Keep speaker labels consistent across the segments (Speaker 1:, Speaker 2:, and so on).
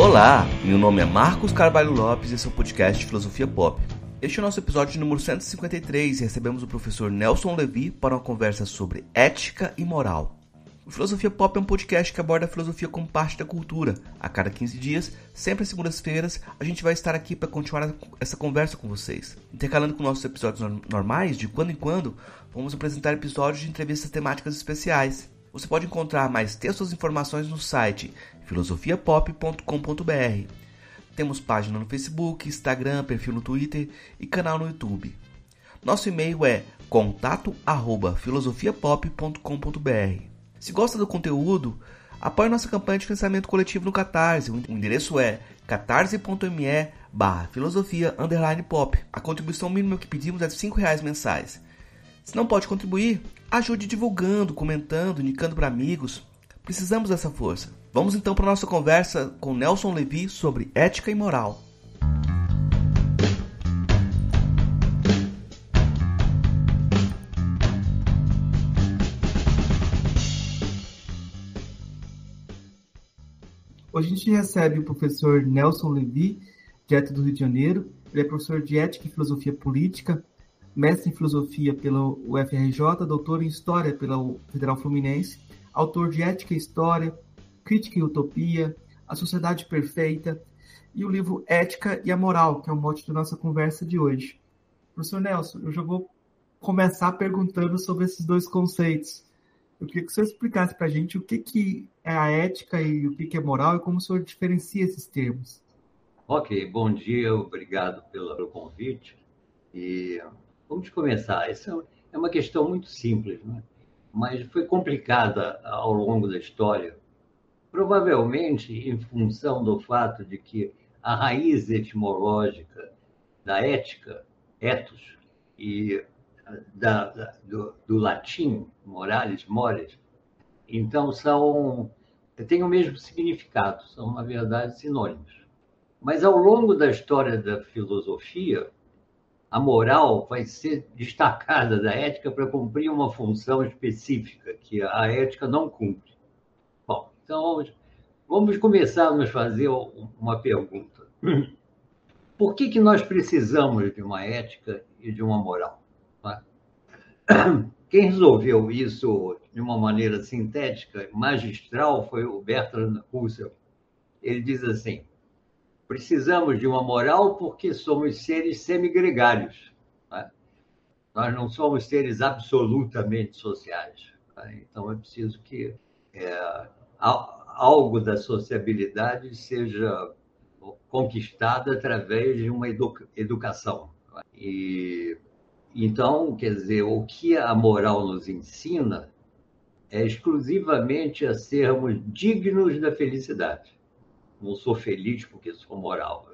Speaker 1: Olá, meu nome é Marcos Carvalho Lopes e esse é o podcast Filosofia Pop. Este é o nosso episódio número 153 e recebemos o professor Nelson Levi para uma conversa sobre ética e moral. O Filosofia Pop é um podcast que aborda a filosofia como parte da cultura. A cada 15 dias, sempre às segundas-feiras, a gente vai estar aqui para continuar essa conversa com vocês. Intercalando com nossos episódios normais, de quando em quando, vamos apresentar episódios de entrevistas temáticas especiais. Você pode encontrar mais textos e informações no site filosofiapop.com.br. Temos página no Facebook, Instagram, perfil no Twitter e canal no YouTube. Nosso e-mail é contato@filosofiapop.com.br. Se gosta do conteúdo, apoie nossa campanha de financiamento coletivo no Catarse. O endereço é catarse.me barra filosofia underline pop. A contribuição mínima que pedimos é de R$ reais mensais. Se não pode contribuir, ajude divulgando, comentando, indicando para amigos. Precisamos dessa força. Vamos então para nossa conversa com Nelson Levi sobre ética e moral. Hoje a gente recebe o professor Nelson Levi, direto do Rio de Janeiro. Ele é professor de Ética e Filosofia Política, mestre em Filosofia pela UFRJ, doutor em História pela Federal Fluminense, autor de Ética e História, Crítica e Utopia, A Sociedade Perfeita e o livro Ética e a Moral, que é o mote da nossa conversa de hoje. Professor Nelson, eu já vou começar perguntando sobre esses dois conceitos. Eu queria que o senhor explicasse para a gente o que, que é a ética e o que, que é moral e como o senhor diferencia esses termos.
Speaker 2: Ok, bom dia, obrigado pelo convite. E vamos começar. Essa é uma questão muito simples, né? mas foi complicada ao longo da história, provavelmente em função do fato de que a raiz etimológica da ética, ethos, e da, da, do, do, latim, morales, mores, então são têm o mesmo significado, são na verdade sinônimos. Mas ao longo da história da filosofia, a moral vai ser destacada da ética para cumprir uma função específica que a ética não cumpre. Bom, então vamos começar a nos fazer uma pergunta. Por que, que nós precisamos de uma ética e de uma moral? Quem resolveu isso de uma maneira sintética, magistral, foi o Bertrand Russell. Ele diz assim: precisamos de uma moral porque somos seres semigregários. Né? Nós não somos seres absolutamente sociais. Né? Então é preciso que é, algo da sociabilidade seja conquistado através de uma educação. E então, quer dizer, o que a moral nos ensina é exclusivamente a sermos dignos da felicidade. Não sou feliz porque sou moral.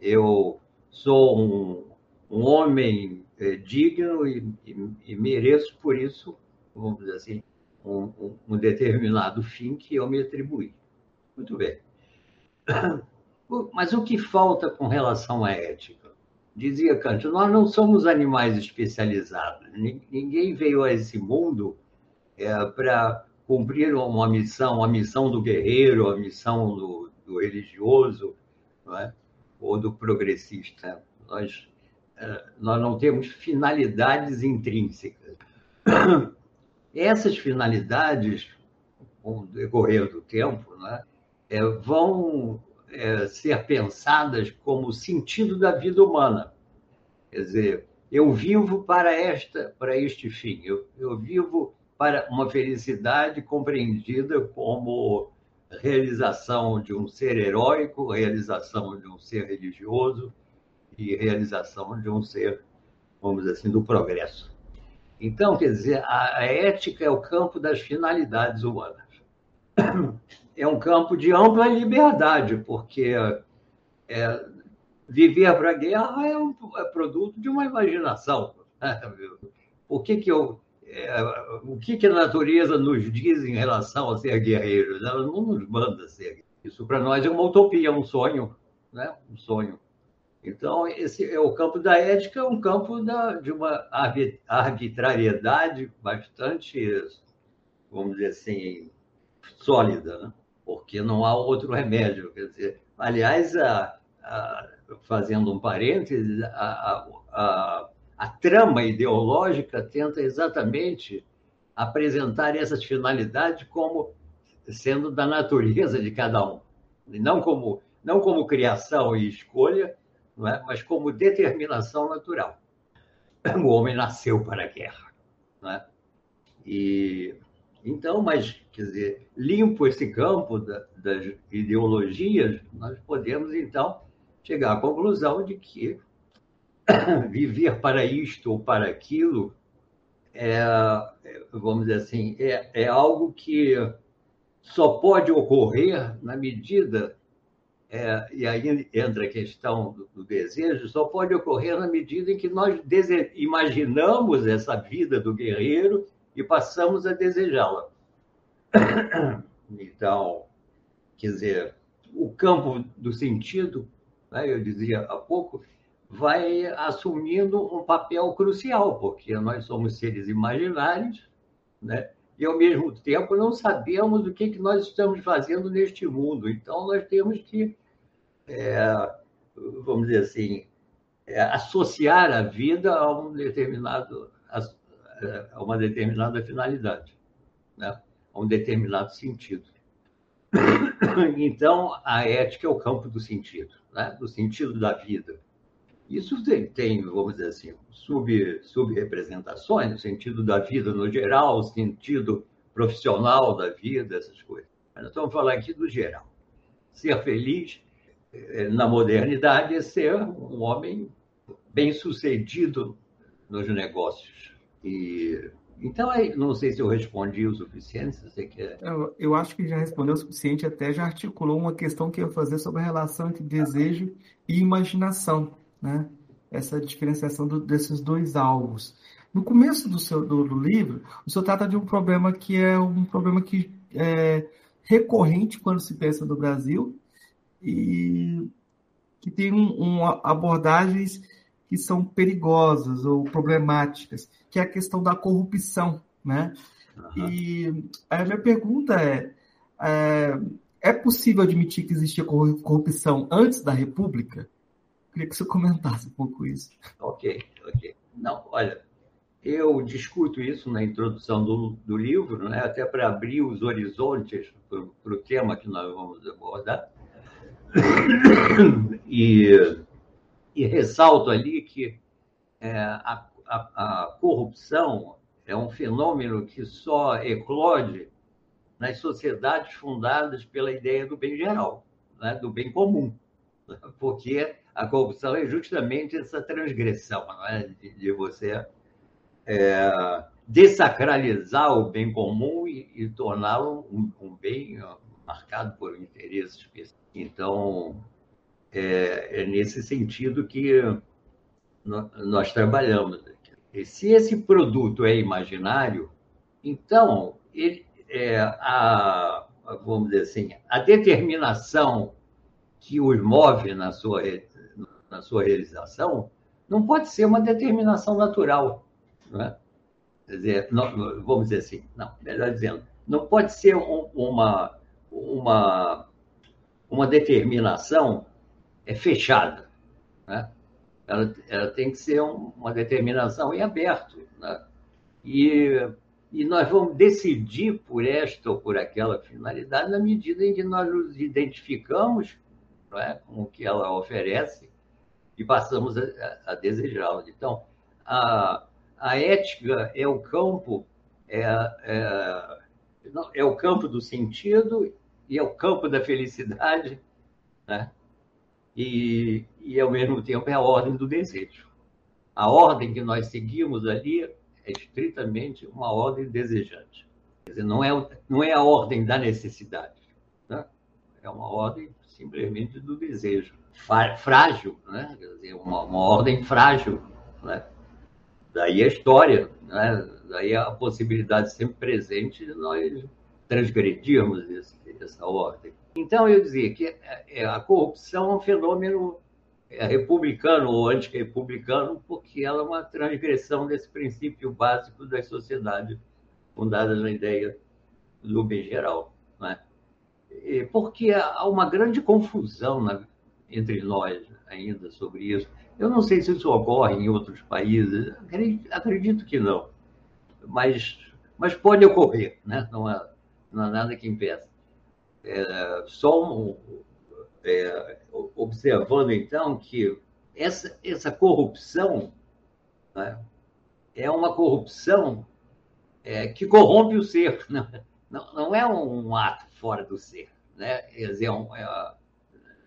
Speaker 2: Eu sou um, um homem é, digno e, e, e, mereço, por isso, vamos dizer assim, um, um determinado fim que eu me atribuí. Muito bem. Mas o que falta com relação à ética? dizia Kant, nós não somos animais especializados. Ninguém veio a esse mundo é, para cumprir uma missão, a missão do guerreiro, a missão do, do religioso, é? ou do progressista. Nós, é, nós não temos finalidades intrínsecas. Essas finalidades, com o decorrer do tempo, é? É, vão é, ser pensadas como sentido da vida humana. Quer dizer, eu vivo para esta, para este fim. Eu, eu vivo para uma felicidade compreendida como realização de um ser heróico, realização de um ser religioso e realização de um ser, vamos dizer assim, do progresso. Então, quer dizer, a, ética é o campo das finalidades humanas. é um campo de ampla liberdade, porque é, viver para a guerra é um é produto de uma imaginação. O que que eu é, o que, que a natureza nos diz em relação a ser guerreiros? Ela não nos manda ser. Isso para nós é uma utopia, um sonho, né? Um sonho. Então esse é o campo da ética, um campo da, de uma arbitrariedade bastante, vamos dizer assim, sólida, né? porque não há outro remédio. Quer dizer, Aliás, a, a, fazendo um parênteses, a, a, a trama ideológica tenta exatamente apresentar essas finalidades como sendo da natureza de cada um, e não como não como criação e escolha, não é? mas como determinação natural. O homem nasceu para a guerra. Não é? E então, mas quer dizer, limpo esse campo da, das ideologias, nós podemos então chegar à conclusão de que viver para isto ou para aquilo é, vamos dizer assim, é, é algo que só pode ocorrer na medida é, e aí entra a questão do, do, desejo, só pode ocorrer na medida em que nós imaginamos essa vida do guerreiro e passamos a desejá-la. Então, quer dizer, o campo do sentido, né, eu dizia há pouco, vai assumindo um papel crucial, porque nós somos seres imaginários, né? e ao mesmo tempo não sabemos o que, que nós estamos fazendo neste mundo. Então, nós temos que é, vamos dizer assim, é, associar a vida a um determinado a uma determinada finalidade, né? a um determinado sentido. Então, a ética é o campo do sentido, né? do sentido da vida. Isso tem, tem vamos dizer assim, sub, sub-representações, o sentido da vida no geral, o sentido profissional da vida, essas coisas. Mas nós estamos falando aqui do geral. Ser feliz eh, na modernidade é ser um homem bem sucedido nos negócios. E então, não sei se eu respondi o suficiente, se você quer.
Speaker 1: Eu, eu acho que já respondeu o suficiente, até já articulou uma questão que eu ia fazer sobre a relação entre desejo e imaginação, né? Essa diferenciação do, desses dois alvos. No começo do seu do, do, livro, o senhor trata de um problema que é um problema que é recorrente quando se pensa no Brasil, e que tem um, um, abordagens que são perigosas ou problemáticas, que é a questão da corrupção, né? Uhum. E a minha pergunta é, é, é possível admitir que existia corrupção antes da República? Queria que você comentasse um pouco isso.
Speaker 2: Ok, ok. Não, olha, eu discuto isso na introdução do, do livro, né, até para abrir os horizontes para o tema que nós vamos abordar e, e, ressalto ali que é, a, a, a, corrupção é um fenômeno que só eclode nas sociedades fundadas pela ideia do bem geral, né, do bem comum, porque a corrupção é justamente essa transgressão é, de, de, você é, desacralizar o bem comum e, e torná-lo um, um bem marcado por interesse específico. Então, é, é nesse sentido que nós trabalhamos. E se esse produto é imaginário, então ele, é, a, vamos dizer assim, a determinação que os move na sua, na sua realização não pode ser uma determinação natural. Não é? Quer dizer, não, vamos dizer assim, não, melhor dizendo, não pode ser um, uma, uma uma determinação é fechada. Né? Ela, ela tem que ser um, uma determinação em aberto. Né? E, e nós vamos decidir por esta ou por aquela finalidade na medida em que nós nos identificamos é, com o que ela oferece e passamos a, a, a desejá-la. Então, a, a ética é o campo é, é, é o campo do sentido e é o campo da felicidade, né? e, e ao mesmo tempo é a ordem do desejo. A ordem que nós seguimos ali é estritamente uma ordem desejante. Quer dizer, não é, não é a ordem da necessidade, né? é uma ordem simplesmente do desejo. Frágil, né? Quer dizer, uma, uma ordem frágil. Né? Daí a história, né? daí a possibilidade sempre presente de nós transgredirmos esse, essa ordem. Então, eu dizia que é, é, a corrupção é um fenômeno é, republicano ou antirrepublicano, porque ela é uma transgressão desse princípio básico das sociedades fundadas na ideia do bem geral. Né? Porque há uma grande confusão na, entre nós ainda sobre isso. Eu não sei se isso ocorre em outros países, acredito, acredito que não, mas, mas pode ocorrer, né? não, há, não há nada que impeça. É, só um, é, observando então que essa, essa corrupção né, é uma corrupção é, que corrompe o ser, né? não, não é um ato fora do ser, né? é, um, é,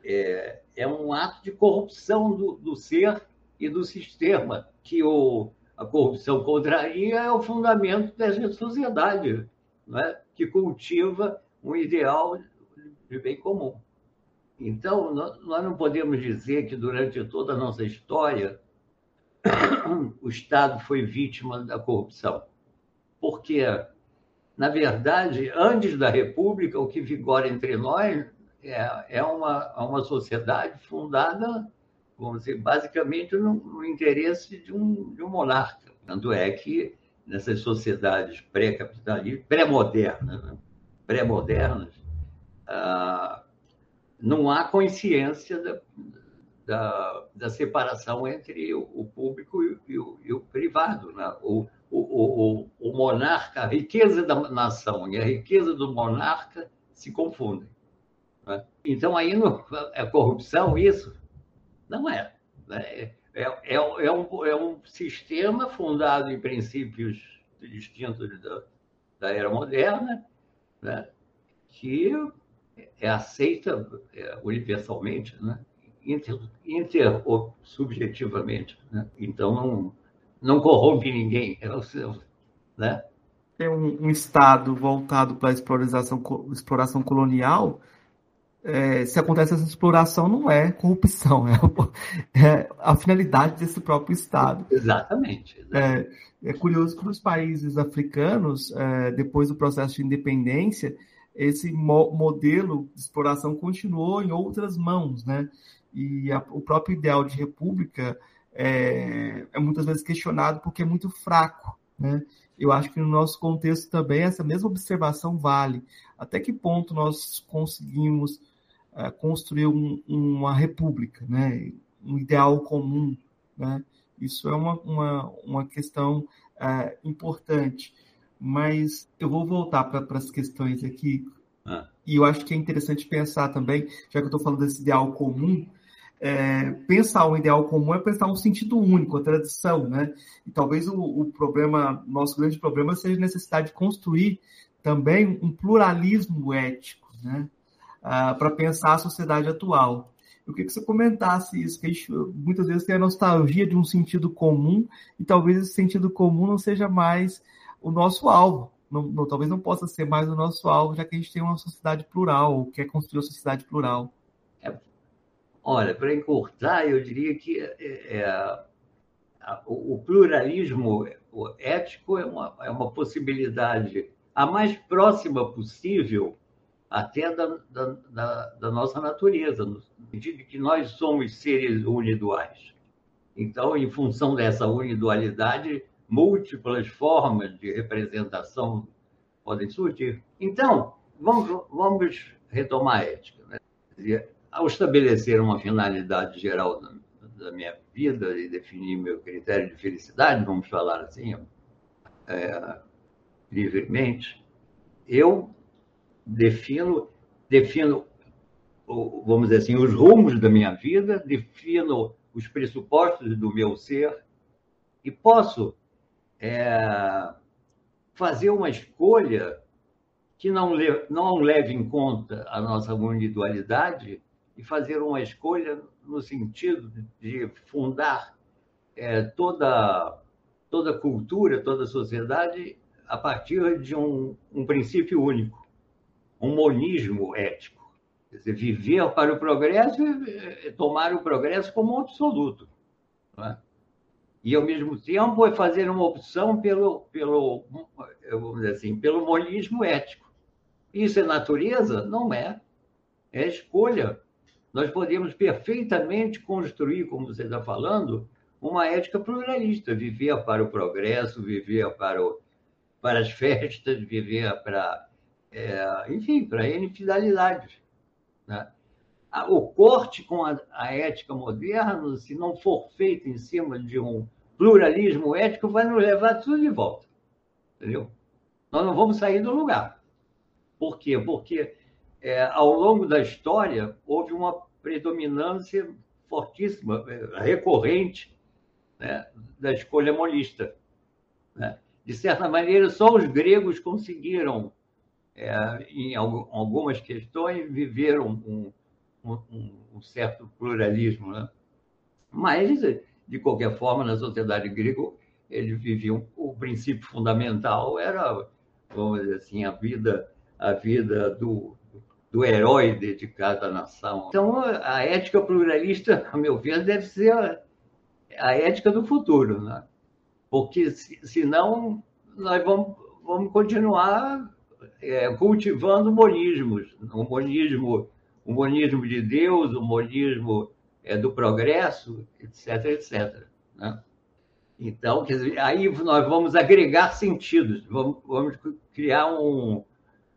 Speaker 2: é, é um ato de corrupção do, do ser e do sistema, que o, a corrupção contraria é o fundamento dessa sociedade, né? que cultiva um ideal de bem comum. Então, nós não podemos dizer que durante toda a nossa história o Estado foi vítima da corrupção. Porque, na verdade, antes da República, o que vigora entre nós é, é uma, é uma sociedade fundada, vamos dizer, basicamente no, no interesse de um, de um monarca. Tanto é que nessas sociedades pré-capitalistas, pré-modernas, né? pré-modernas, ah, não há consciência da, da, da, separação entre o público e, o, e o privado. Né? O, o, o, o, monarca, a riqueza da nação e a riqueza do monarca se confundem. Né? Então, aí no, é corrupção isso? Não é. Né? É, é, é, um, é um sistema fundado em princípios distintos da, da era moderna, né? que é aceita é, universalmente, né? inter, inter subjetivamente. Né? Então, não, não corrompe ninguém. É o seu, né?
Speaker 1: Tem um, um Estado voltado para a exploração, exploração colonial, é, se acontece essa exploração, não é corrupção, é, é a finalidade desse próprio Estado.
Speaker 2: Exatamente.
Speaker 1: exatamente. É, é, curioso que nos países africanos, é, depois do processo de independência, esse mo modelo de exploração continuou em outras mãos, né? E a, o próprio ideal de república é, é, muitas vezes questionado porque é muito fraco, né? Eu acho que no nosso contexto também essa mesma observação vale. Até que ponto nós conseguimos é, construir um, uma república, né? Um ideal comum, né? Isso é uma, uma, uma questão é, importante mas eu vou voltar para as questões aqui. Ah. E eu acho que é interessante pensar também, já que eu estou falando desse ideal comum, é, pensar um ideal comum é pensar um sentido único, a tradição, né? E talvez o, o problema, nosso grande problema seja a necessidade de construir também um pluralismo ético, né? Ah, para pensar a sociedade atual. Eu queria que você comentasse isso, que muitas vezes tem a nostalgia de um sentido comum, e talvez esse sentido comum não seja mais o nosso alvo. Não, não, talvez não possa ser mais o nosso alvo, já que a gente tem uma sociedade plural, quer construir uma sociedade plural.
Speaker 2: É, olha, para encurtar, eu diria que é, é, o, o, pluralismo ético é uma, é uma possibilidade a mais próxima possível até da, da, da, da nossa natureza, no sentido de que nós somos seres uniduais. Então, em função dessa unidualidade, múltiplas formas de representação podem surgir. Então, vamos, vamos retomar a ética. Né? Ao estabelecer uma finalidade geral da, da, minha vida e definir meu critério de felicidade, vamos falar assim, é, livremente, eu defino, defino, vamos dizer assim, os rumos da minha vida, defino os pressupostos do meu ser e posso é, fazer uma escolha que não, não leve em conta a nossa individualidade e fazer uma escolha no sentido de fundar é, toda toda cultura, toda sociedade a partir de um, um princípio único, um monismo ético. Quer dizer, viver para o progresso e tomar o progresso como absoluto. É? e ao mesmo tempo é fazer uma opção pelo, pelo, vamos dizer assim, pelo monismo ético. Isso é natureza? Não é. É escolha. Nós podemos perfeitamente construir, como você está falando, uma ética pluralista, viver para o progresso, viver para, o, para as festas, viver para, é, enfim, para N. Né? O corte com a, a ética moderna, se não for feito em cima de um pluralismo ético, vai nos levar tudo de volta. Entendeu? Nós não vamos sair do lugar. Por quê? Porque é, ao longo da história houve uma predominância fortíssima, é, recorrente, né, da escolha monista. Né? De certa maneira, só os gregos conseguiram, é, em algumas questões, viver um, um, um certo pluralismo. Né? Mas, de qualquer forma, na sociedade grega, eles viviam o princípio fundamental era, vamos dizer assim, a vida, a vida do, do herói dedicado à nação. Então, a ética pluralista, a meu ver, deve ser a, a ética do futuro, né? porque se, senão nós vamos, vamos continuar é, cultivando monismos, o monismo, o monismo de Deus, o monismo é, do progresso, etc, etc. Né? Então, dizer, aí nós vamos agregar sentidos, vamos, vamos criar um,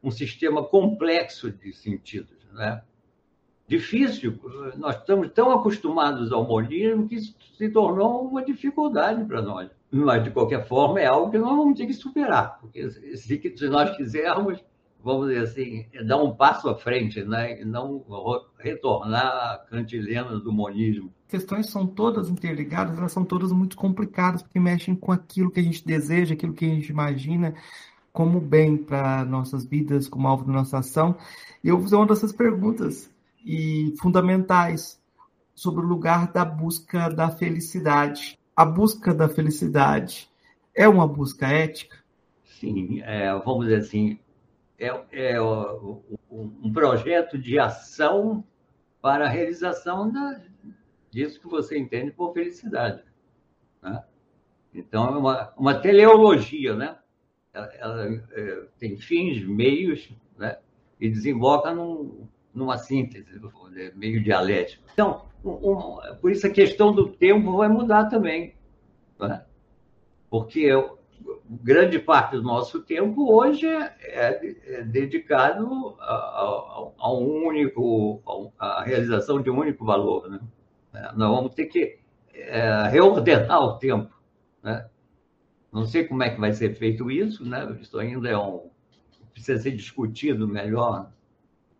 Speaker 2: um sistema complexo de sentidos. Né? Difícil, nós estamos tão acostumados ao monismo que isso se tornou uma dificuldade para nós. Mas, de qualquer forma, é algo que nós vamos ter que superar, porque se, nós quisermos, vamos dizer assim, dar um passo à frente, né? e não retornar à cantilena do monismo
Speaker 1: questões são todas interligadas, elas são todas muito complicadas, porque mexem com aquilo que a gente deseja, aquilo que a gente imagina como bem para nossas vidas, como alvo da nossa ação. E eu vou fazer uma dessas perguntas e fundamentais sobre o lugar da busca da felicidade. A busca da felicidade é uma busca ética?
Speaker 2: Sim, é, vamos dizer assim, é, é um projeto de ação para a realização da, disso que você entende por felicidade. Né? Então, é uma, uma teleologia, né? Ela, ela é, tem fins, meios, né? e desemboca num, numa síntese, meio dialético. Então, um, um, por isso a questão do tempo vai mudar também. Né? Porque grande parte do nosso tempo hoje é, é, é dedicado a, a, a, um único, a, a realização de um único valor. Né? Né? Nós vamos ter que é, reordenar o tempo. Né? Não sei como é que vai ser feito isso, né? isso ainda é um, precisa ser discutido melhor,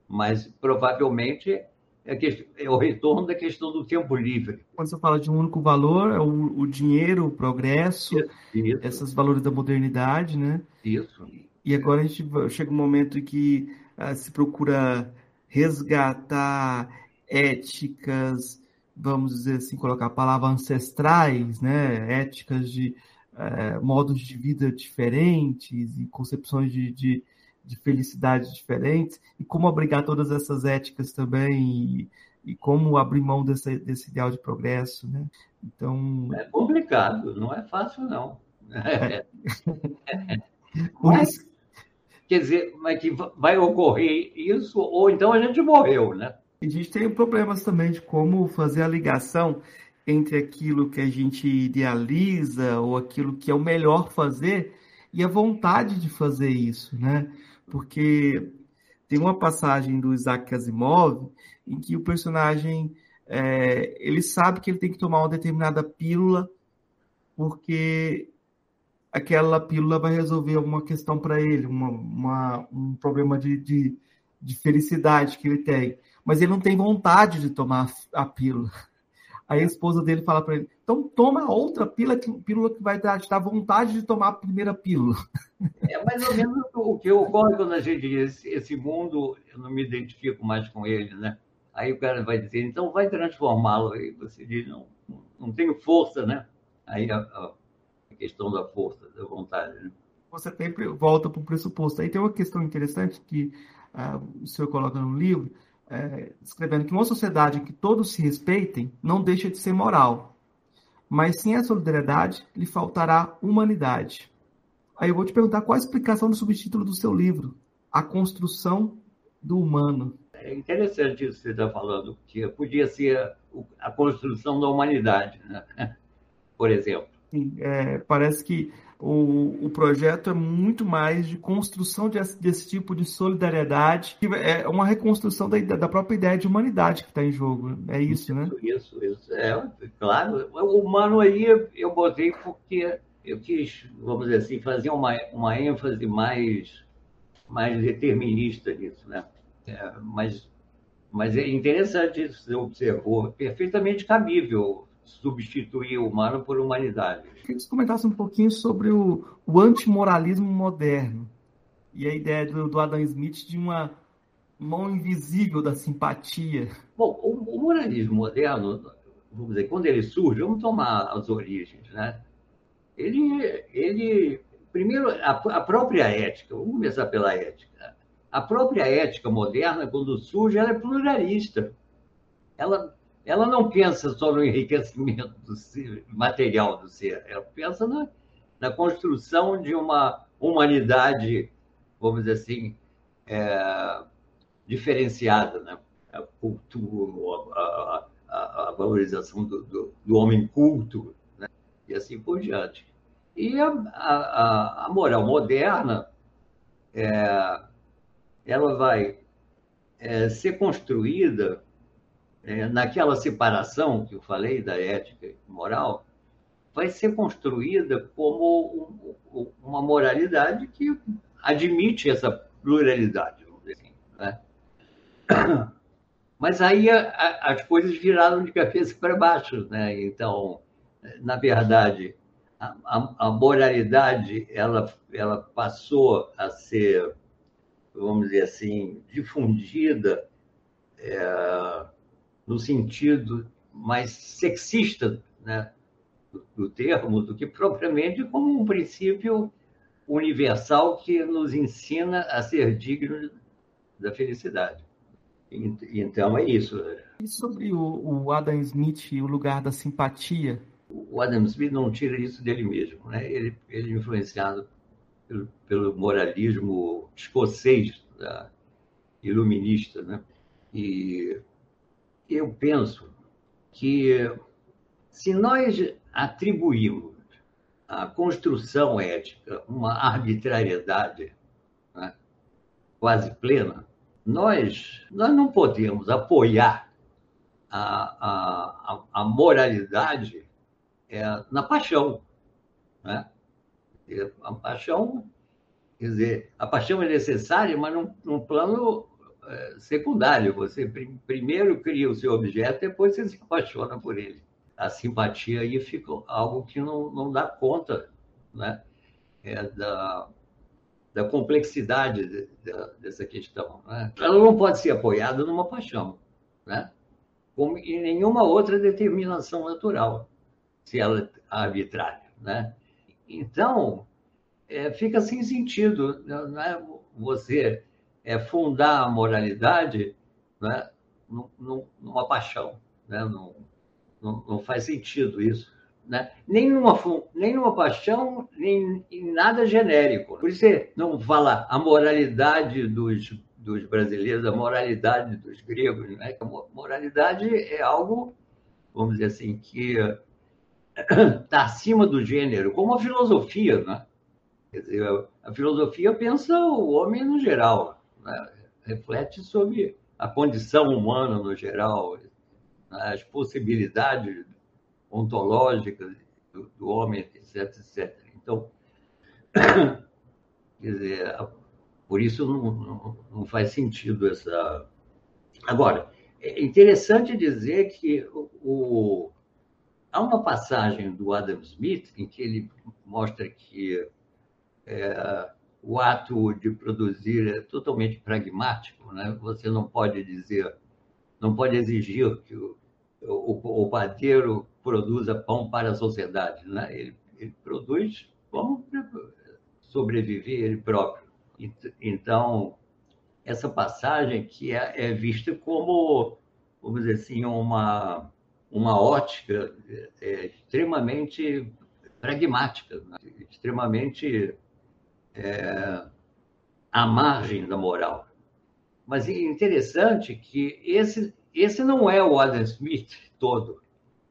Speaker 2: mas provavelmente é, que, é, o retorno da questão do tempo livre.
Speaker 1: Quando você fala de um único valor, é o, o dinheiro, o progresso, isso. esses valores da modernidade, né?
Speaker 2: Isso.
Speaker 1: E agora a gente chega um momento em que uh, se procura resgatar éticas, vamos dizer assim, colocar a palavra ancestrais, né, éticas de é, modos de vida diferentes e concepções de, de, de, felicidade diferentes, e como abrigar todas essas éticas também, e, e como abrir mão desse, desse ideal de progresso, né?
Speaker 2: Então... É complicado, não é fácil, não. É. mas, quer dizer, mas que vai ocorrer isso, ou então a gente morreu, né?
Speaker 1: A gente tem problemas também de como fazer a ligação entre aquilo que a gente idealiza ou aquilo que é o melhor fazer e a vontade de fazer isso, né? Porque tem uma passagem do Isaac Asimov em que o personagem é, ele sabe que ele tem que tomar uma determinada pílula porque aquela pílula vai resolver alguma questão para ele, uma, uma, um problema de, de, de felicidade que ele tem mas ele não tem vontade de tomar a pílula. Aí a esposa dele fala para ele: então toma outra pílula que, pílula que vai te dar vontade de tomar a primeira pílula.
Speaker 2: É mais ou menos o que ocorre quando a gente diz: esse mundo, eu não me identifico mais com ele, né? Aí o cara vai dizer: então vai transformá-lo. Aí você diz: não, não tenho força, né? Aí a, a questão da força, da vontade. Né?
Speaker 1: Você sempre volta para o pressuposto. Aí tem uma questão interessante que uh, o senhor coloca no livro é, escrevendo que uma sociedade em que todos se respeitem não deixa de ser moral, mas sem a solidariedade lhe faltará humanidade. Aí eu vou te perguntar qual a explicação do subtítulo do seu livro, A Construção do Humano.
Speaker 2: É interessante isso que você está falando, que podia ser a construção da humanidade, né? por exemplo.
Speaker 1: Sim, é, parece que o, o projeto é muito mais de construção desse, desse tipo de solidariedade, que é uma reconstrução da, da própria ideia de humanidade que está em jogo. É isso, né?
Speaker 2: Isso, isso. É, claro. O humano aí eu botei porque eu quis, vamos dizer assim, fazer uma, uma ênfase mais, mais determinista nisso, né? É, mas, mas é interessante isso você observou, perfeitamente cabível substituir o humano por humanidade.
Speaker 1: Queria que você comentasse um pouquinho sobre o, o antimoralismo moderno e a ideia do, do, Adam Smith de uma mão invisível da simpatia.
Speaker 2: Bom, o, o, moralismo moderno, vamos dizer, quando ele surge, vamos tomar as origens, né? Ele, ele primeiro, a, a própria ética, vamos começar pela ética. A própria ética moderna, quando surge, ela é pluralista. Ela ela não pensa só no enriquecimento do ser, material do ser, ela pensa na, na construção de uma humanidade, vamos dizer assim, é, diferenciada, né? a cultura, a, a, a valorização do, do, do, homem culto, né? e assim por diante. E a, a, moral moderna, é, ela vai é, ser construída é, naquela separação que eu falei da ética e moral, vai ser construída como um, uma moralidade que admite essa pluralidade, vamos dizer assim. Né? Mas aí a, a, as coisas viraram de cabeça para baixo. Né? Então, na verdade, a, a, moralidade ela, ela passou a ser, vamos dizer assim, difundida. É, no sentido mais sexista né, do, do termo, do que propriamente como um princípio universal que nos ensina a ser dignos da felicidade. Então é isso.
Speaker 1: E sobre o, o, Adam Smith e o lugar da simpatia?
Speaker 2: O Adam Smith não tira isso dele mesmo. Né? Ele, ele é influenciado pelo, pelo moralismo escocês, iluminista. Né? E eu penso que se nós atribuímos à construção ética uma arbitrariedade né, quase plena, nós, nós não podemos apoiar a, a, a moralidade é, na paixão. Né? A paixão, quer dizer, a paixão é necessária, mas num, num plano secundário. Você primeiro cria o seu objeto, depois você se apaixona por ele. A simpatia aí fica algo que não, não dá conta né? é da, da complexidade de, de, dessa questão. Né? Ela não pode ser apoiada numa paixão, né? como em nenhuma outra determinação natural, se ela é arbitrária. Né? Então, é, fica sem sentido né? você é fundar a moralidade né, numa paixão. Né? Não, não, não faz sentido isso. Né? Nem, numa, nem numa paixão, nem em nada genérico. Por isso não fala a moralidade dos, dos brasileiros, a moralidade dos gregos. Né? A moralidade é algo, vamos dizer assim, que está acima do gênero, como a filosofia. Né? Dizer, a filosofia pensa o homem no geral né? reflete sobre a condição humana no geral, né? as possibilidades ontológicas do, do homem, etc, etc. Então, quer dizer, por isso não, não, não, faz sentido essa. Agora, é interessante dizer que o, o, há uma passagem do Adam Smith em que ele mostra que é, o ato de produzir é totalmente pragmático, né? Você não pode dizer, não pode exigir que o, o, o padeiro produza pão para a sociedade, né? Ele, ele produz como sobreviver ele próprio. Então, essa passagem que é, é vista como, vamos dizer assim, uma, uma ótica é, extremamente pragmática, né? extremamente é, à margem da moral. Mas é interessante que esse, esse não é o Adam Smith todo,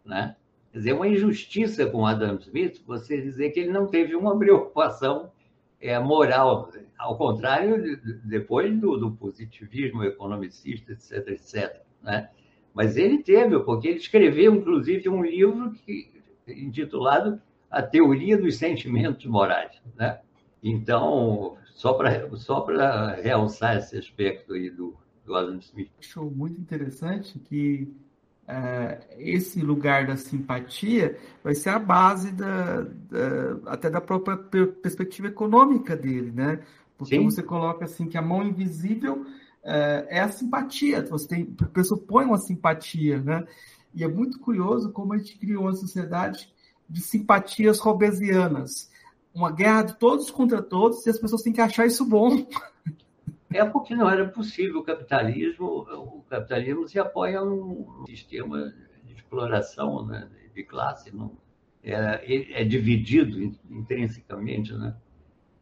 Speaker 2: né? Quer dizer, é uma injustiça com Adam Smith você dizer que ele não teve uma preocupação é, moral, ao contrário, depois do, do positivismo economicista, etc, etc. Né? Mas ele teve, porque ele escreveu, inclusive, um livro que, intitulado A Teoria dos Sentimentos Morais. Né? Então, só para só realçar esse aspecto aí do, do Adam Smith.
Speaker 1: Acho muito interessante que uh, esse lugar da simpatia vai ser a base da, da, até da própria perspectiva econômica dele, né? Porque Sim. você coloca assim que a mão invisível uh, é a simpatia, você tem, pressupõe uma simpatia, né? E é muito curioso como a gente criou uma sociedade de simpatias robesianas. Uma guerra de todos contra todos e as pessoas têm que achar isso bom.
Speaker 2: É porque não era possível o capitalismo, o capitalismo se apoia num sistema de exploração né, de classe, não, é, é dividido intrinsecamente, né?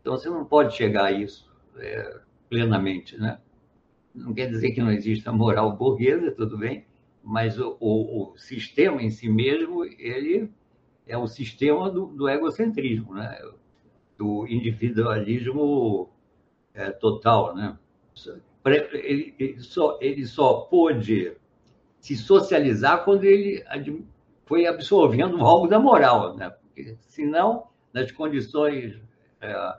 Speaker 2: Então você não pode chegar a isso é, plenamente, né? Não quer dizer que não exista moral burguesa, tudo bem, mas o, o, o sistema em si mesmo, ele é o sistema do, do egocentrismo, né? Do individualismo é, total, né? Ele, só, ele só pôde se socializar quando ele foi absorvendo algo da moral, né? Porque, senão, nas condições é,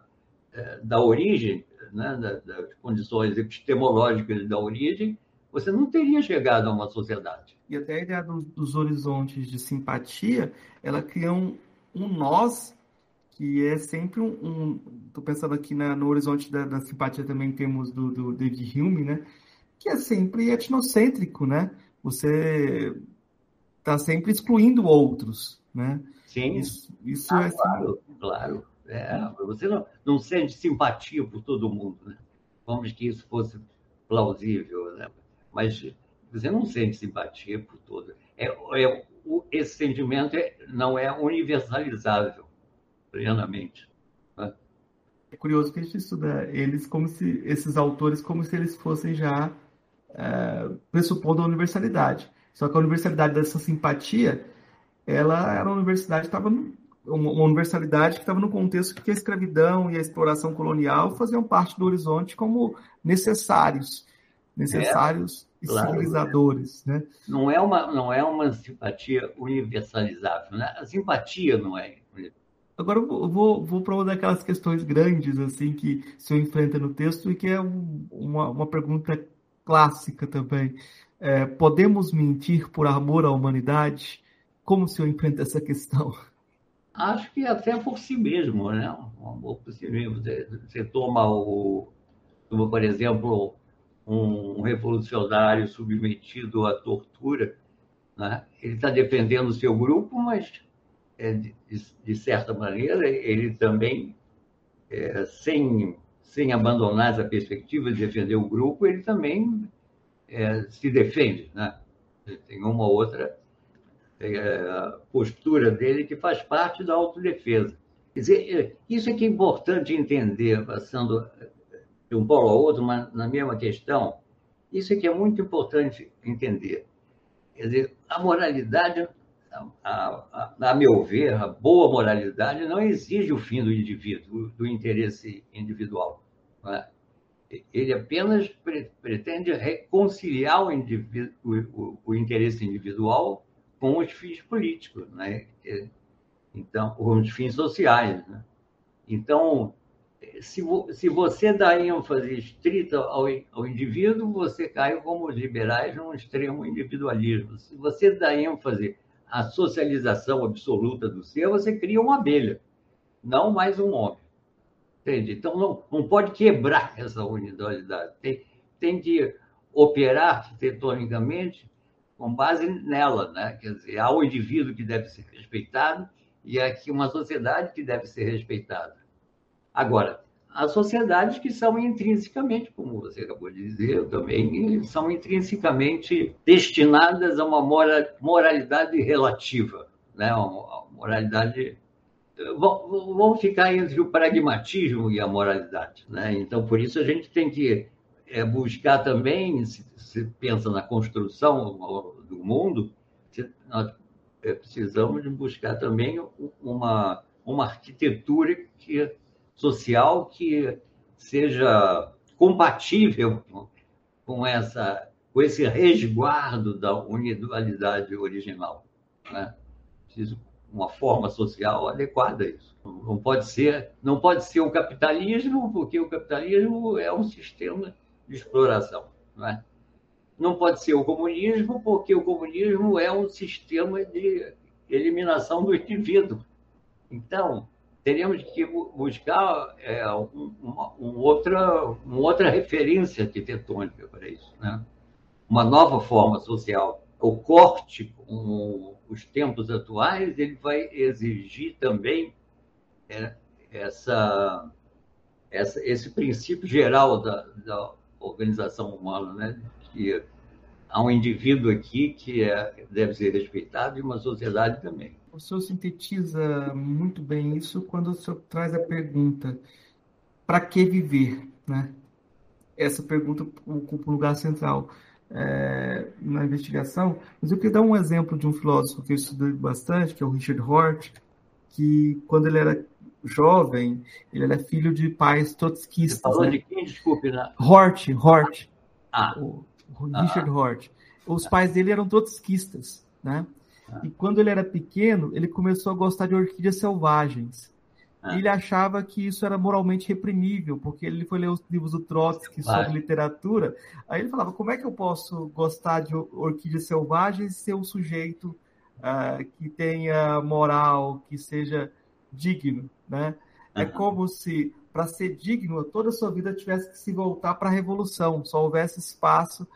Speaker 2: é, da origem, né? das condições epistemológicas da origem, você não teria chegado a uma sociedade.
Speaker 1: E até a ideia dos, dos horizontes de simpatia, ela cria um, um nós que é sempre um. Estou pensando aqui na, no horizonte da, da, simpatia também temos do, do David Hume, né? Que é sempre etnocêntrico, né? Você está sempre excluindo outros, né?
Speaker 2: Sim. Isso, isso ah, é claro, claro. É, você não, não sente simpatia por todo mundo, né? Vamos que isso fosse plausível, né? Mas você não sente simpatia por todo. É, é, esse sentimento é, não é universalizável plenamente. Né?
Speaker 1: É curioso que a gente estuda eles como se esses autores como se eles fossem já é, pressupondo a universalidade. Só que a universalidade dessa simpatia, ela era uma universidade estava uma universalidade que estava no contexto que a escravidão e a exploração colonial faziam parte do horizonte como necessários, necessários é, e claro, civilizadores, né?
Speaker 2: Não é uma não é uma simpatia universalizável, né? A simpatia não é
Speaker 1: Agora eu vou, vou para uma daquelas questões grandes assim que se enfrenta no texto e que é uma, uma pergunta clássica também. É, podemos mentir por amor à humanidade? Como o senhor enfrenta essa questão?
Speaker 2: Acho que até por si mesmo, né? Um amor por si mesmo. Você, você toma o, por exemplo, um revolucionário submetido à tortura, né? ele está defendendo o seu grupo, mas de, de, certa maneira, ele também, é, sem, sem abandonar essa perspectiva de defender o grupo, ele também é, se defende. Né? Tem uma outra é, postura dele que faz parte da autodefesa. Quer dizer, é, isso é que é importante entender, passando de um polo ao outro, mas na mesma questão, isso é que é muito importante entender. Quer dizer, a moralidade a, a, a, meu ver, a boa moralidade não exige o fim do indivíduo, do interesse individual. É? Ele apenas pre, pretende reconciliar o, indivíduo, o, o, interesse individual com os fins políticos, né? então, com os fins sociais. Né? Então, se, se você dá ênfase estrita ao, ao indivíduo, você cai, como os liberais, num extremo individualismo. Se você dá ênfase a socialização absoluta do ser, você cria uma abelha, não mais um homem. Entende? Então, não, não pode quebrar essa unidade. Tem, tem que operar arquitetonicamente com base nela. Né? Quer dizer, há o indivíduo que deve ser respeitado e aqui uma sociedade que deve ser respeitada. Agora, há sociedades que são intrinsecamente, como você acabou de dizer, também são intrinsecamente destinadas a uma moralidade relativa, né? uma moralidade. Vamos ficar entre o pragmatismo e a moralidade. Né? Então, por isso, a gente tem que é, buscar também, se, se pensa na construção do mundo, nós é, precisamos buscar também uma, uma arquitetura que, social que seja compatível com, essa, com esse resguardo da universalidade original. Né? Preciso uma forma social adequada a isso. Não pode ser, não pode ser o capitalismo, porque o capitalismo é um sistema de exploração, não é? Não pode ser o comunismo, porque o comunismo é um sistema de eliminação do indivíduo. Então, teríamos que buscar é, uma, um outra, uma outra referência arquitetônica para isso, né? uma nova forma social. O corte com os tempos atuais, ele vai exigir também é, essa, essa, esse princípio geral da, da organização humana, né? que há um indivíduo aqui que é, deve ser respeitado e uma sociedade também.
Speaker 1: O senhor sintetiza muito bem isso quando o senhor traz a pergunta: para que viver? Né? Essa pergunta ocupa um lugar central é, na investigação, mas eu queria dar um exemplo de um filósofo que eu estudei bastante, que é o Richard Hort, que quando ele era jovem, ele era filho de pais trotskistas. Você
Speaker 2: falou né? de quem? Desculpe, né?
Speaker 1: Hort, Hort.
Speaker 2: Ah.
Speaker 1: O, o Richard ah. Hort. Os pais dele eram trotskistas, né? Ah. E quando ele era pequeno, ele começou a gostar de orquídeas selvagens. Ah. Ele achava que isso era moralmente reprimível, porque ele foi ler os livros do Trotsky sobre literatura. Aí ele falava: como é que eu posso gostar de orquídeas selvagens e ser um sujeito uh, que tenha moral, que seja digno? Né? É como se, para ser digno, toda a sua vida tivesse que se voltar para a revolução, só houvesse espaço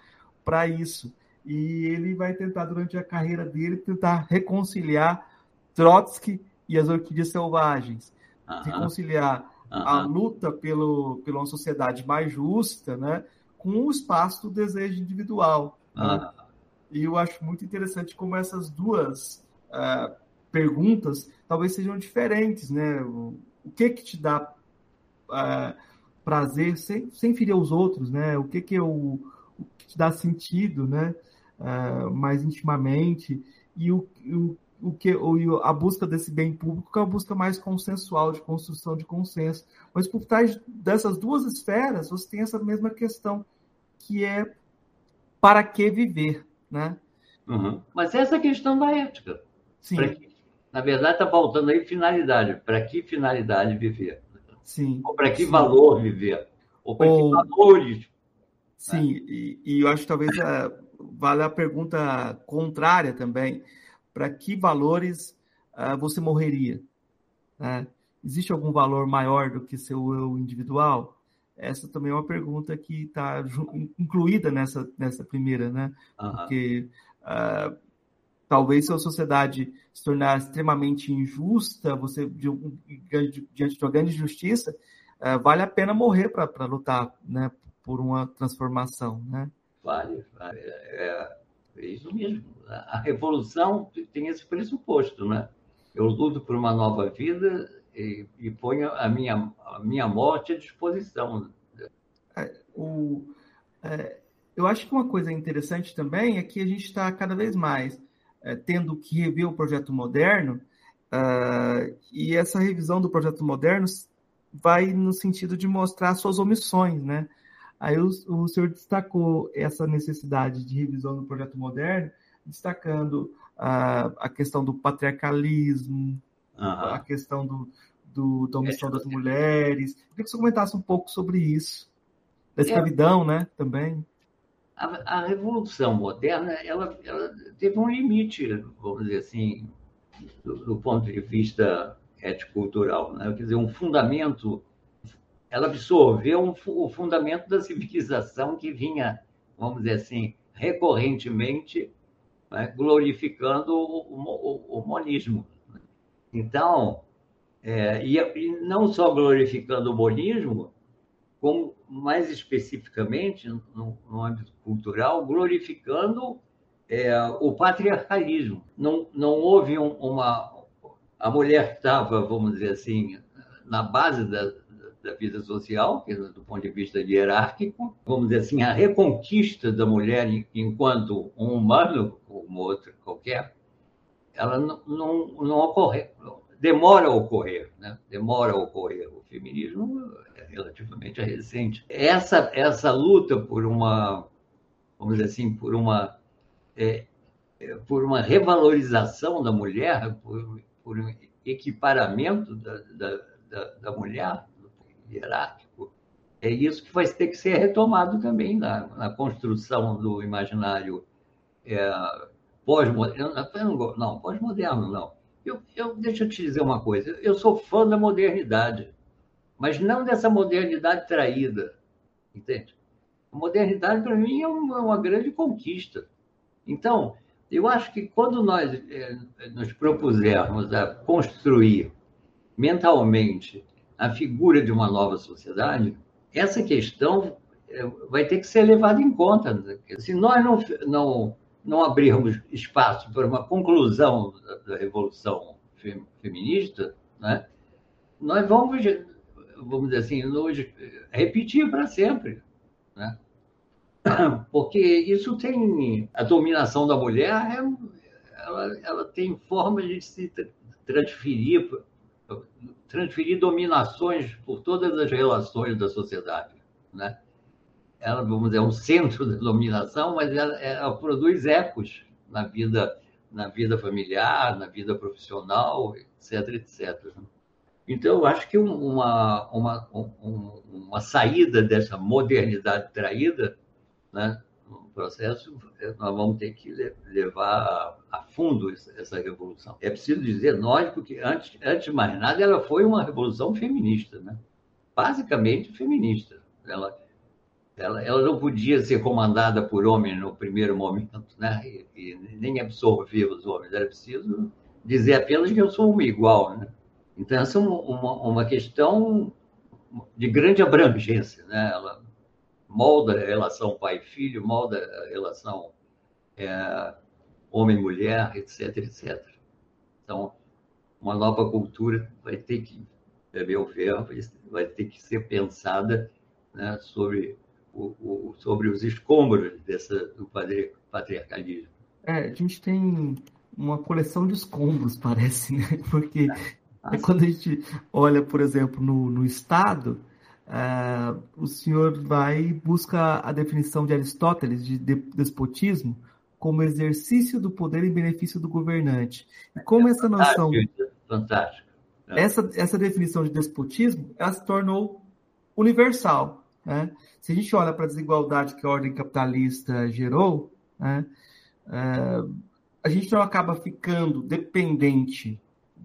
Speaker 1: para isso. E ele vai tentar, durante a carreira dele, tentar reconciliar Trotsky e as orquídeas selvagens uh reconciliar a luta pelo, pela uma sociedade mais justa, né, com o espaço do desejo individual. Né? E eu acho muito interessante como essas duas uh, perguntas talvez sejam diferentes, né? O, o que que te dá uh, prazer sem, sem ferir os outros, né? O que que, eu, o que te dá sentido, né? Uh, mais intimamente e o, o o que a busca desse bem público que é uma busca mais consensual, de construção de consenso. Mas por trás dessas duas esferas, você tem essa mesma questão, que é para que viver, né?
Speaker 2: Uhum. Mas essa é a questão da ética.
Speaker 1: Sim.
Speaker 2: Que, na verdade, está faltando aí finalidade. Para que finalidade viver?
Speaker 1: Sim.
Speaker 2: Ou para que Sim. valor viver? Ou para Ou... que valores?
Speaker 1: Sim, né? e, e, eu acho que talvez a, vale a pergunta contrária também para que valores uh, você morreria? Né? Existe algum valor maior do que seu eu individual? Essa também é uma pergunta que está incluída nessa, nessa primeira, né? Uhum. Porque uh, talvez se a sociedade se tornar extremamente injusta, você diante de uma grande injustiça, uh, vale a pena morrer para lutar, né? Por uma transformação, né?
Speaker 2: Vale, vale. É, é isso mesmo. A revolução tem esse pressuposto, né? Eu luto por uma nova vida e, e ponho a minha, a minha morte à disposição.
Speaker 1: É, o, é, eu acho que uma coisa interessante também é que a gente está cada vez mais é, tendo que rever o projeto moderno uh, e essa revisão do projeto moderno vai no sentido de mostrar suas omissões, né? Aí o, o senhor destacou essa necessidade de revisão do projeto moderno, destacando a, a questão do patriarcalismo, uhum. a questão do, do, da omissão das mulheres. Eu queria que você comentasse um pouco sobre isso. Da escravidão, é, né, também.
Speaker 2: A, a, Revolução Moderna, ela, ela, teve um limite, vamos dizer assim, do, do ponto de vista ético-cultural. Né? Quer dizer, um fundamento ela absorveu um, o fundamento da civilização que vinha, vamos dizer assim, recorrentemente né, glorificando o, o, o, monismo. Então, é, e, e, não só glorificando o monismo, como mais especificamente no, no âmbito cultural, glorificando é, o patriarcalismo. Não, não houve um, uma. A mulher estava, vamos dizer assim, na base da, da vida social, do ponto de vista hierárquico, vamos dizer assim, a reconquista da mulher enquanto um humano, como outro qualquer, ela não, não, não ocorre, demora a ocorrer, né? demora a ocorrer. Feminismo é relativamente recente. Essa, essa luta por uma, vamos dizer assim, por uma, é, é por uma revalorização da mulher, por, por um equiparamento da, da, da, da mulher, hierárquico, é isso que vai ter que ser retomado também na, na construção do imaginário é, pós-moderno. Não, pós-moderno não. Eu, eu, deixa eu te dizer uma coisa. Eu sou fã da modernidade, mas não dessa modernidade traída, entende? A modernidade, para mim, é uma, grande conquista. Então, eu acho que quando nós é, nos propusermos a construir mentalmente a figura de uma nova sociedade, essa questão é, vai ter que ser levada em conta. Se nós não, não não abrirmos espaço para uma conclusão da, da revolução feminista, né, nós vamos, vamos dizer assim, nos repetir para sempre. Né? Porque isso tem. A dominação da mulher, é, ela, ela tem formas de se transferir, transferir dominações por todas as relações da sociedade. Né? ela, vamos dizer, é um centro de dominação, mas ela, ela, produz ecos na vida, na vida familiar, na vida profissional, etc, etc. Então, eu acho que uma, uma, uma saída dessa modernidade traída, né, no processo, nós vamos ter que levar a fundo essa revolução. É preciso dizer, nós, porque antes, antes de mais nada, ela foi uma revolução feminista, né? basicamente feminista. Ela, ela, ela não podia ser comandada por homens no primeiro momento, né? E, e, nem absorver os homens. Era preciso dizer apenas que eu sou uma igual, né? Então, essa é uma, uma questão de grande abrangência, né? Ela molda a relação pai-filho, molda a relação é, homem-mulher, etc, etc. Então, uma nova cultura vai ter que, a meu ver, vai ter que ser pensada né, sobre o, o, sobre os escombros dessa, do patriarcalismo.
Speaker 1: É, a gente tem uma coleção de escombros, parece, né? Porque ah, quando a gente olha, por exemplo, no, no Estado, uh, o senhor vai e busca a definição de Aristóteles de despotismo como exercício do poder em benefício do governante. E como é essa noção...
Speaker 2: Fantástico.
Speaker 1: Essa, essa definição de despotismo, ela se tornou universal. Né? Se a gente olha para a desigualdade que a ordem capitalista gerou, né, é, a gente não acaba ficando dependente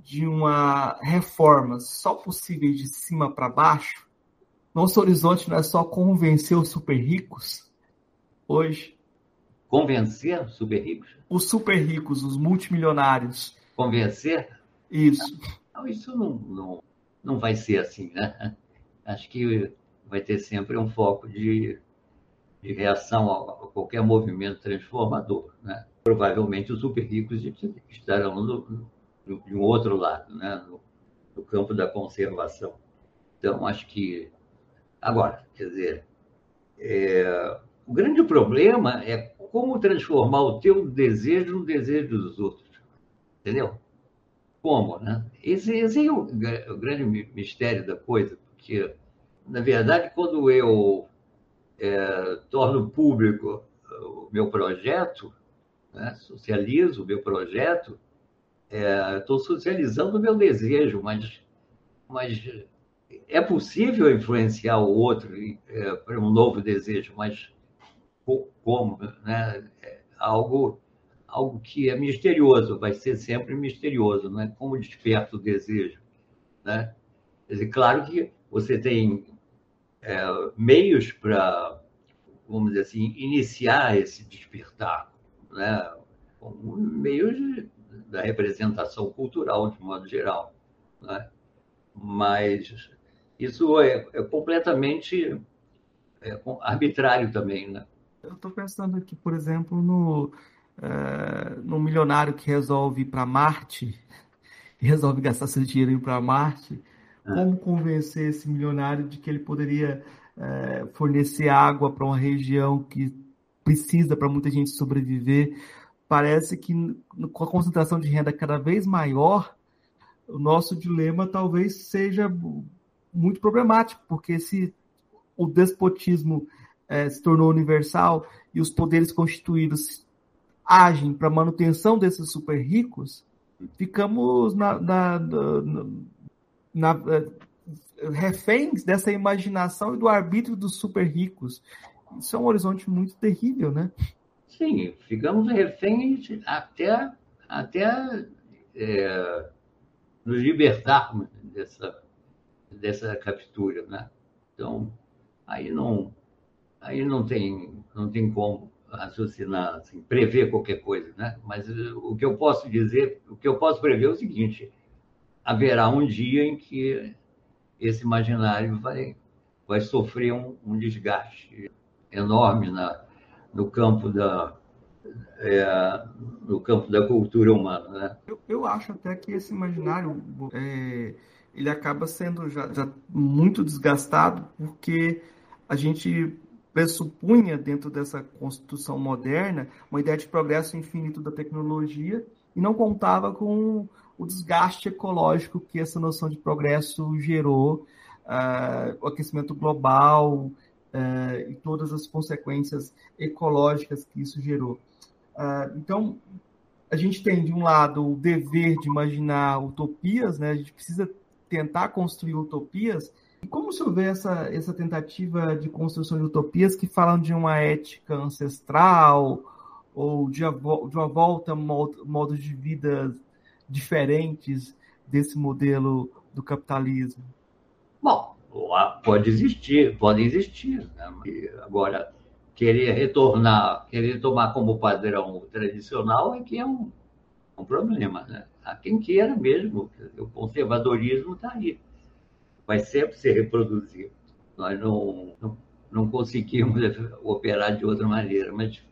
Speaker 1: de uma reforma só possível de cima para baixo. Nosso horizonte não é só convencer os super ricos hoje.
Speaker 2: Convencer os super ricos?
Speaker 1: Os super ricos, os multimilionários.
Speaker 2: Convencer?
Speaker 1: Isso.
Speaker 2: Não, isso não, não, não vai ser assim, né? Acho que vai ter sempre um foco de, de reação a, a, qualquer movimento transformador. Né? Provavelmente os super ricos estarão no, no, de um outro lado, né? no, no campo da conservação. Então, acho que. Agora, quer dizer, é, o grande problema é como transformar o teu desejo no desejo dos outros. Entendeu? Como, né? Esse, esse é o, o grande mistério da coisa, porque na verdade, quando eu é, torno público o meu projeto, né, socializo o meu projeto, estou é, socializando o meu desejo, mas, mas é possível influenciar o outro é, para um novo desejo, mas como? Né? É algo, algo que é misterioso, vai ser sempre misterioso, não é como desperta o desejo. Né? Claro que você tem é, meios para, vamos dizer assim, iniciar esse despertar, né? meios da representação cultural, de modo geral. Né? Mas isso é, é completamente é, arbitrário também. Né?
Speaker 1: Eu estou pensando aqui, por exemplo, no, é, no milionário que resolve ir para Marte, resolve gastar seu dinheiro para Marte, é. Como convencer esse milionário de que ele poderia é, fornecer água para uma região que precisa para muita gente sobreviver? Parece que com a concentração de renda cada vez maior, o nosso dilema talvez seja muito problemático, porque se o despotismo é, se tornou universal e os poderes constituídos agem para manutenção desses super ricos, ficamos na, na, na, na é, reféns dessa imaginação e do arbítrio dos super ricos. Isso é um horizonte muito terrível, né?
Speaker 2: Sim, ficamos reféns até, até é, nos libertarmos dessa, dessa captura, né? Então, aí não, aí não tem, não tem como raciocinar, assim, prever qualquer coisa, né? Mas o que eu posso dizer, o que eu posso prever é o seguinte: haverá um dia em que esse imaginário vai, vai sofrer um, um desgaste enorme na, no campo da é, no campo da cultura humana, né?
Speaker 1: Eu, eu acho até que esse imaginário é, ele acaba sendo já, já muito desgastado porque a gente pressupunha dentro dessa constituição moderna uma ideia de progresso infinito da tecnologia e não contava com o desgaste ecológico que essa noção de progresso gerou, uh, o aquecimento global uh, e todas as consequências ecológicas que isso gerou. Uh, então, a gente tem, de um lado, o dever de imaginar utopias, né? a gente precisa tentar construir utopias, e como senhor vê essa, essa tentativa de construção de utopias que falam de uma ética ancestral ou de, de uma volta a modos de vida diferentes desse modelo do capitalismo?
Speaker 2: Bom, pode existir, podem existir. Né? Agora, querer retornar, querer tomar como padrão tradicional é que é um, um problema. Né? Há quem queira mesmo, o conservadorismo está aí vai sempre se reproduzir. Nós não, não, não conseguimos operar de outra maneira, mas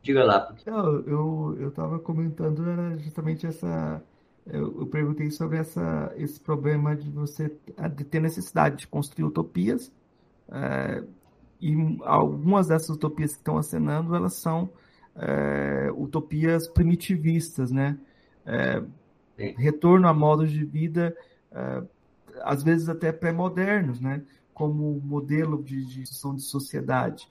Speaker 2: diga lá. Porque...
Speaker 1: eu estava comentando justamente essa. Eu, eu, perguntei sobre essa, esse problema de você de ter necessidade de construir utopias. É, e algumas dessas utopias que estão acenando, elas são é, utopias primitivistas, né? É, retorno a modos de vida às vezes até pré-modernos, né? como modelo de gestão de sociedade.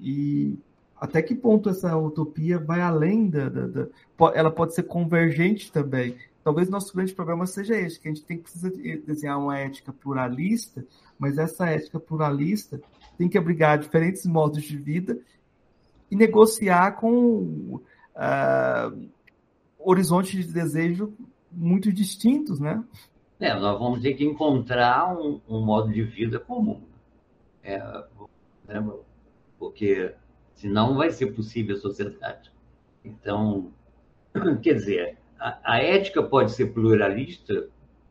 Speaker 1: E até que ponto essa utopia vai além da, da, da, Ela pode ser convergente também. Talvez nosso grande problema seja esse, que a gente tem que precisar desenhar uma ética pluralista, mas essa ética pluralista tem que abrigar diferentes modos de vida e negociar com uh, horizontes de desejo muito distintos, né?
Speaker 2: É, nós vamos ter que encontrar um, um modo de vida comum. É, né, porque senão vai ser possível a sociedade. Então, quer dizer, a, a ética pode ser pluralista,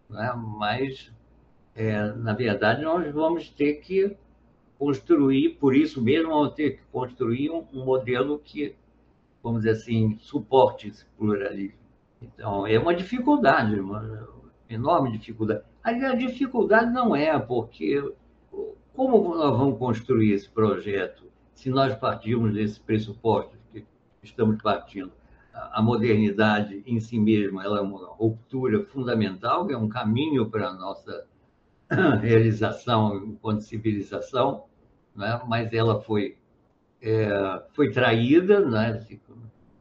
Speaker 2: né, mas, é, na verdade, nós vamos ter que construir, por isso mesmo, vamos ter que construir um, um modelo que, vamos dizer assim, suporte esse pluralismo. Então, é uma dificuldade, uma, enorme dificuldade. A dificuldade não é porque como nós vamos construir esse projeto se nós partirmos desse pressuposto que estamos partindo? A modernidade em si mesma ela é uma ruptura fundamental, é um caminho para a nossa realização enquanto civilização, né? mas ela foi, é, foi traída, né?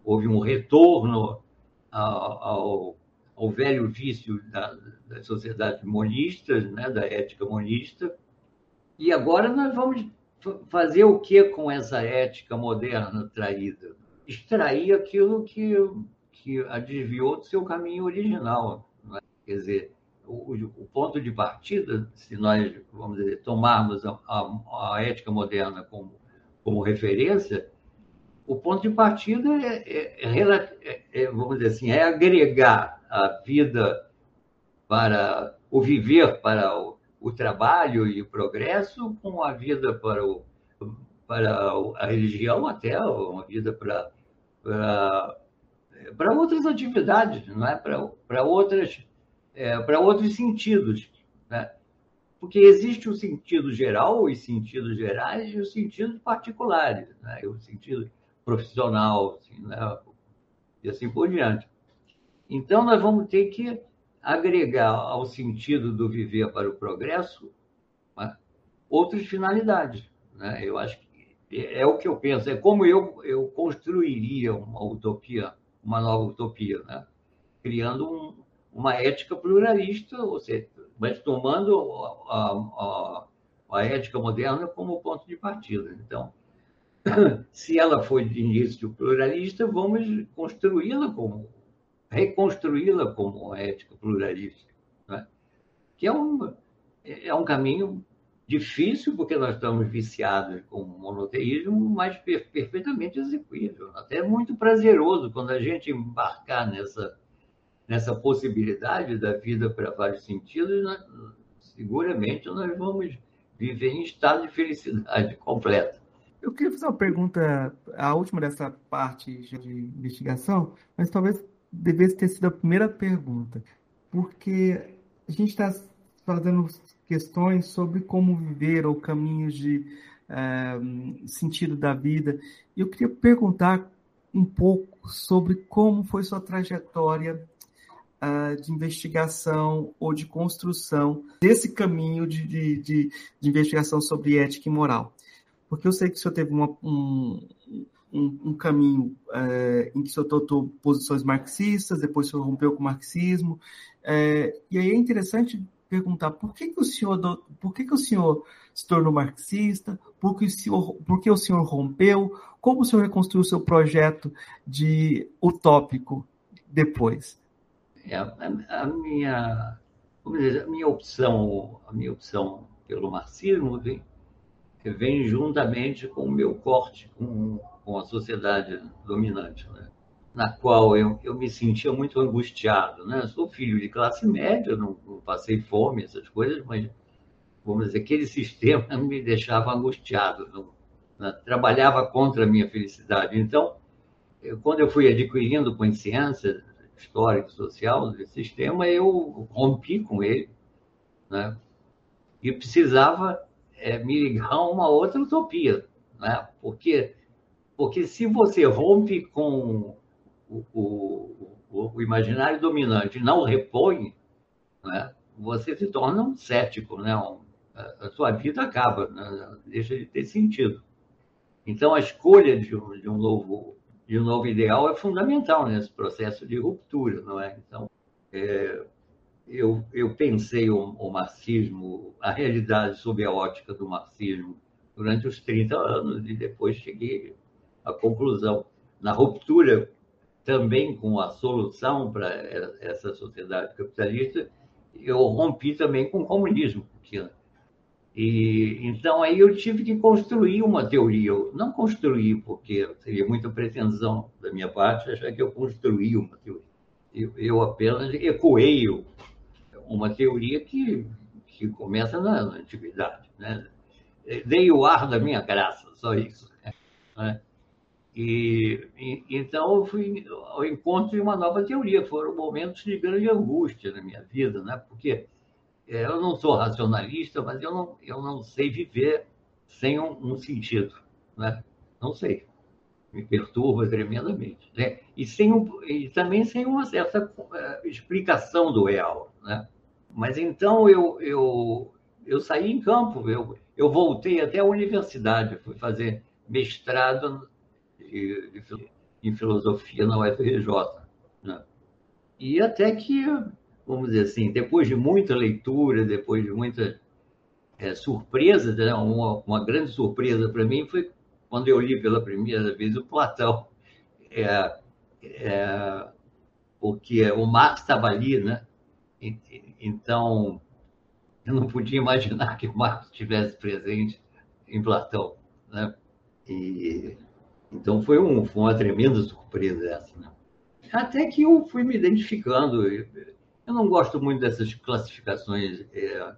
Speaker 2: houve um retorno ao, ao ao velho vício da, das sociedades monistas, né, da ética monista. E agora nós vamos fazer o que com essa ética moderna traída? Extrair aquilo que, que a do seu caminho original. Né? Quer dizer, o, o, ponto de partida, se nós, vamos dizer, tomarmos a, a, a ética moderna como, como referência, o ponto de partida é, é, é, é, vamos dizer assim, é agregar a vida para o viver para o, o trabalho e o progresso com a vida para o para a religião até uma vida para para, para outras atividades não é para, para outras é, para outros sentidos né? porque existe o sentido geral os sentidos gerais e os sentidos particulares né? o sentido profissional assim, né? e assim por diante. Então, nós vamos ter que agregar ao sentido do viver para o progresso outras finalidades. Né? Eu acho que é o que eu penso, é como eu, eu construiria uma utopia, uma nova utopia, né? criando um, uma ética pluralista, ou seja, mas tomando a, a, a ética moderna como ponto de partida. Então, se ela foi de início pluralista, vamos construí-la como, reconstruí-la como uma ética pluralista, né? que é um, é um caminho difícil, porque nós estamos viciados com monoteísmo, mas per perfeitamente execuível. Até muito prazeroso quando a gente embarcar nessa, nessa possibilidade da vida para vários sentidos, nós, seguramente nós vamos viver em estado de felicidade completa.
Speaker 1: Eu queria fazer uma pergunta, a última dessa parte de investigação, mas talvez devesse ter sido a primeira pergunta, porque a gente está fazendo questões sobre como viver ou caminhos de uh, sentido da vida. Eu queria perguntar um pouco sobre como foi sua trajetória uh, de investigação ou de construção desse caminho de, de, de, de, investigação sobre ética e moral. Porque eu sei que o senhor teve uma, um, um, um, caminho uh, em que o senhor adotou posições marxistas, depois o senhor rompeu com o marxismo, e aí é interessante perguntar por que, que o senhor por que, que o senhor se tornou marxista, por que, o senhor, por que o senhor rompeu, como o senhor reconstruiu o seu projeto de utópico depois?
Speaker 2: É, a, a, minha dizer, a minha opção a minha opção pelo marxismo vem, vem juntamente com o meu corte com, com a sociedade dominante. Né? Na qual eu, eu me sentia muito angustiado. Né? Eu sou filho de classe média, não, não, passei fome, essas coisas, mas, vamos dizer, aquele sistema me deixava angustiado, não, né? trabalhava contra a minha felicidade. Então, eu, quando eu fui adquirindo consciência histórica e social desse sistema, eu rompi com ele, né? e precisava é, me ligar a uma outra utopia, né? porque, porque se você rompe com o, o, o imaginário dominante não repõe, né, você se torna um cético, né? Um, a sua vida acaba, né? deixa de ter sentido. Então, a escolha de um, de um, novo, de um novo ideal é fundamental nesse processo de ruptura, não é? Então, é, eu, eu pensei o, o, marxismo, a realidade sob a ótica do marxismo durante os 30 anos e depois cheguei à conclusão. Na ruptura também com a solução para essa sociedade capitalista, eu rompi também com o comunismo. E, então, aí eu tive que construir uma teoria. Eu não construí, porque seria muita pretensão da minha parte achar que eu construí uma teoria. Eu, eu apenas ecoei uma teoria que, que começa na, na antiguidade. Né? Dei o ar da minha graça, só isso. Né? E, então eu fui ao encontro de uma nova teoria. Foram momentos de grande angústia na minha vida, né? Porque é, eu não sou racionalista, mas eu não, eu não sei viver sem um, um sentido, né? Não sei. Me perturba tremendamente. Né? E, sem um, e também sem uma certa uh, explicação do real, né? Mas então eu, eu, eu saí em campo, eu, eu voltei até a universidade, fui fazer mestrado de, em filosofia na UFRJ. Né? E até que, vamos dizer assim, depois de muita leitura, depois de muita é, surpresa, né? uma, uma grande surpresa para mim foi quando eu li pela primeira vez o Platão. É, é, porque o Marx estava ali, né? Então, eu não podia imaginar que o Marx estivesse presente em Platão, né? E então foi, um, foi uma tremenda surpresa essa. Né? Até que eu fui me identificando. Eu não gosto muito dessas classificações, é,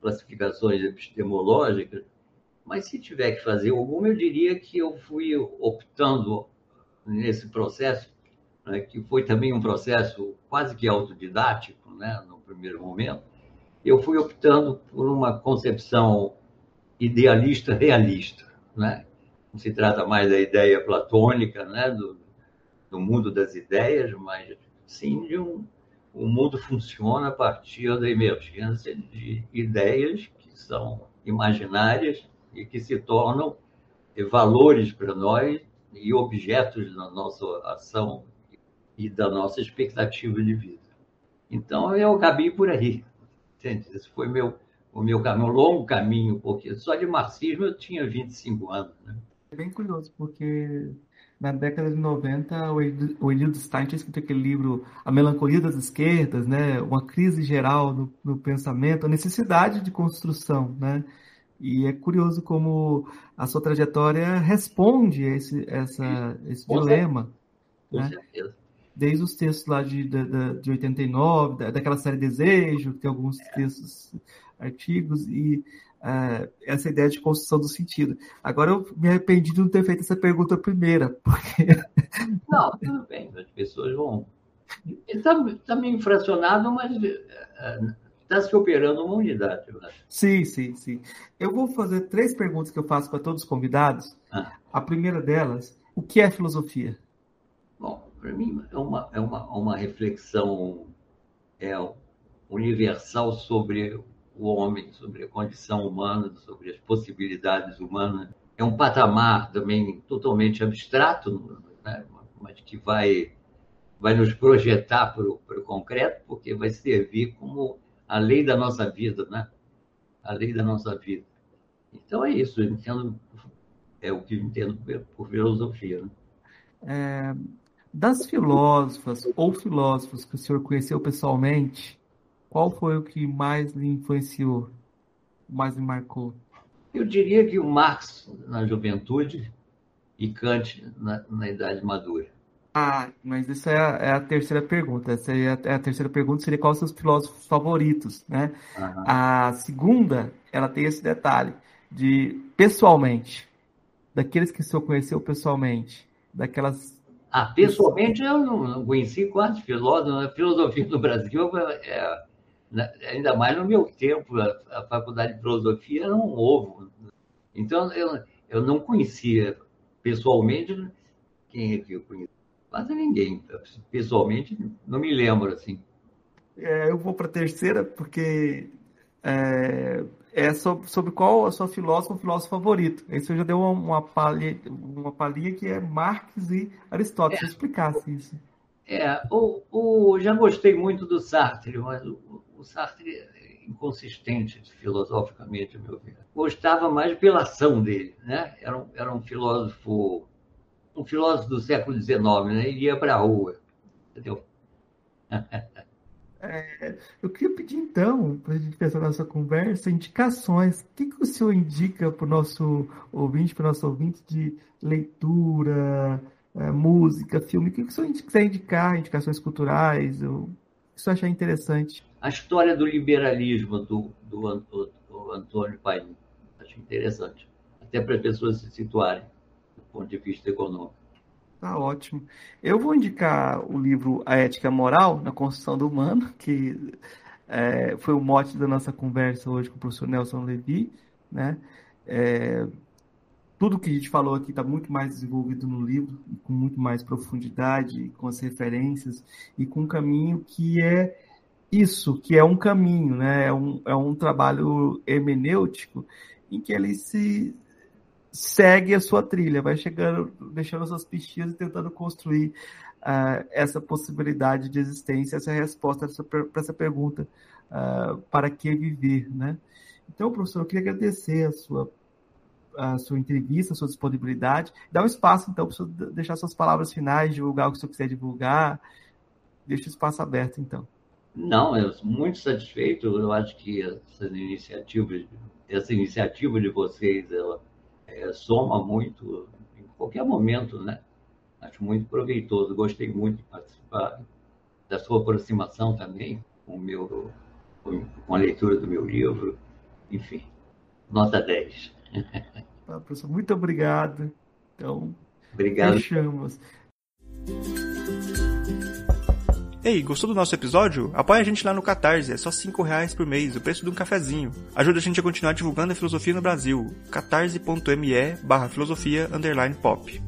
Speaker 2: classificações epistemológicas, mas se tiver que fazer alguma, eu diria que eu fui optando nesse processo, né, que foi também um processo quase que autodidático, né, no primeiro momento, eu fui optando por uma concepção idealista realista, né? Não se trata mais da ideia platônica, né, do, do mundo das ideias, mas sim de um. O mundo funciona a partir da emergência de ideias que são imaginárias e que se tornam valores para nós e objetos da nossa ação e da nossa expectativa de vida. Então, eu acabei por aí. Entende? Esse foi meu, o meu caminho, um longo caminho, porque só de marxismo eu tinha 25 anos. Né?
Speaker 1: É bem curioso, porque na década de 90, o Edildo Stein tinha escrito aquele livro A Melancolia das Esquerdas, né? uma crise geral no, no pensamento, a necessidade de construção. Né? E é curioso como a sua trajetória responde a esse, essa, esse dilema.
Speaker 2: Com né? certeza.
Speaker 1: Desde os textos lá de, de, de 89, da, daquela série Desejo, que tem alguns é. textos, artigos, e uh, essa ideia de construção do sentido. Agora eu me arrependi de não ter feito essa pergunta primeira, porque.
Speaker 2: Não, tudo bem, as pessoas vão. Está tá meio infracionado, mas uh, está se operando uma unidade, eu acho.
Speaker 1: Sim, sim, sim. Eu vou fazer três perguntas que eu faço para todos os convidados. Ah. A primeira delas, o que é filosofia?
Speaker 2: Bom, para mim é uma, é uma, uma reflexão é, universal sobre o homem, sobre a condição humana, sobre as possibilidades humanas. É um patamar também totalmente abstrato, né? mas que vai, vai nos projetar para o concreto, porque vai servir como a lei da nossa vida, né? A lei da nossa vida. Então é isso, eu entendo, é o que eu entendo por filosofia. Né?
Speaker 1: É, das filósofas ou filósofos que o senhor conheceu pessoalmente, qual foi o que mais lhe influenciou, mais lhe marcou?
Speaker 2: Eu diria que o Marx na juventude e Kant na, na idade madura.
Speaker 1: Ah, mas isso é a, é a, terceira pergunta. Essa é a, é a, terceira pergunta seria quais os seus filósofos favoritos, né? Uhum. A segunda, ela tem esse detalhe de pessoalmente, daqueles que o senhor conheceu pessoalmente, daquelas.
Speaker 2: Ah, pessoalmente eu não, conheci quase filósofos. A filosofia no Brasil é, né, ainda mais no meu tempo, a, a, faculdade de filosofia era um ovo. Então eu, eu não conhecia pessoalmente quem é que eu conhecia Quase ninguém. Pessoalmente, não me lembro assim.
Speaker 1: É, eu vou para a terceira, porque é, é sobre, sobre, qual a sua filósofa ou filósofo favorito. Aí você já deu uma, uma, palha, uma palhinha que é Marx e Aristóteles. É. Se explicasse isso.
Speaker 2: É, o, o, já gostei muito do Sartre, mas o, o Sartre é inconsistente filosoficamente, a meu ver. Gostava mais pela ação dele, né? Era um, era um filósofo um filósofo do século XIX, né? Ele ia para a rua, entendeu?
Speaker 1: É, eu queria pedir, então, para a gente pensar nossa conversa, indicações. O que, que o senhor indica para o nosso ouvinte, para o nosso ouvinte de leitura, é, música, filme? O que, que o senhor quiser indicar, indicações culturais, ou, o que o senhor achar interessante?
Speaker 2: A história do liberalismo do, do, do Antônio Paim. Acho interessante. Até para as pessoas se situarem ponto de vista econômico.
Speaker 1: Tá ótimo. Eu vou indicar o livro A Ética Moral na Construção do Humano, que é, foi o mote da nossa conversa hoje com o professor Nelson Levi. Né? É, tudo que a gente falou aqui está muito mais desenvolvido no livro, com muito mais profundidade, com as referências e com um caminho que é isso, que é um caminho, né? é, um, é um trabalho hermenêutico em que ele se segue a sua trilha, vai chegando, deixando suas pistinhas e tentando construir uh, essa possibilidade de existência, essa resposta para essa pergunta, uh, para que viver, né? Então, professor, eu queria agradecer a sua, a sua entrevista, a sua disponibilidade, dar um espaço, então, para deixar suas palavras finais, divulgar o que senhor quiser divulgar, deixa o espaço aberto, então.
Speaker 2: Não, eu sou muito satisfeito, eu acho que essa iniciativa, essa iniciativa de vocês, ela é, soma muito em qualquer momento, né? Acho muito proveitoso. Gostei muito de participar da sua aproximação também com, meu, com a leitura do meu livro. Enfim, nota 10.
Speaker 1: Tá, professor, muito obrigado. Então,
Speaker 2: obrigado.
Speaker 1: fechamos.
Speaker 3: Ei, gostou do nosso episódio? Apoia a gente lá no Catarse, é só 5 reais por mês, o preço de um cafezinho. Ajuda a gente a continuar divulgando a filosofia no Brasil. catarse.me barra filosofia underline pop.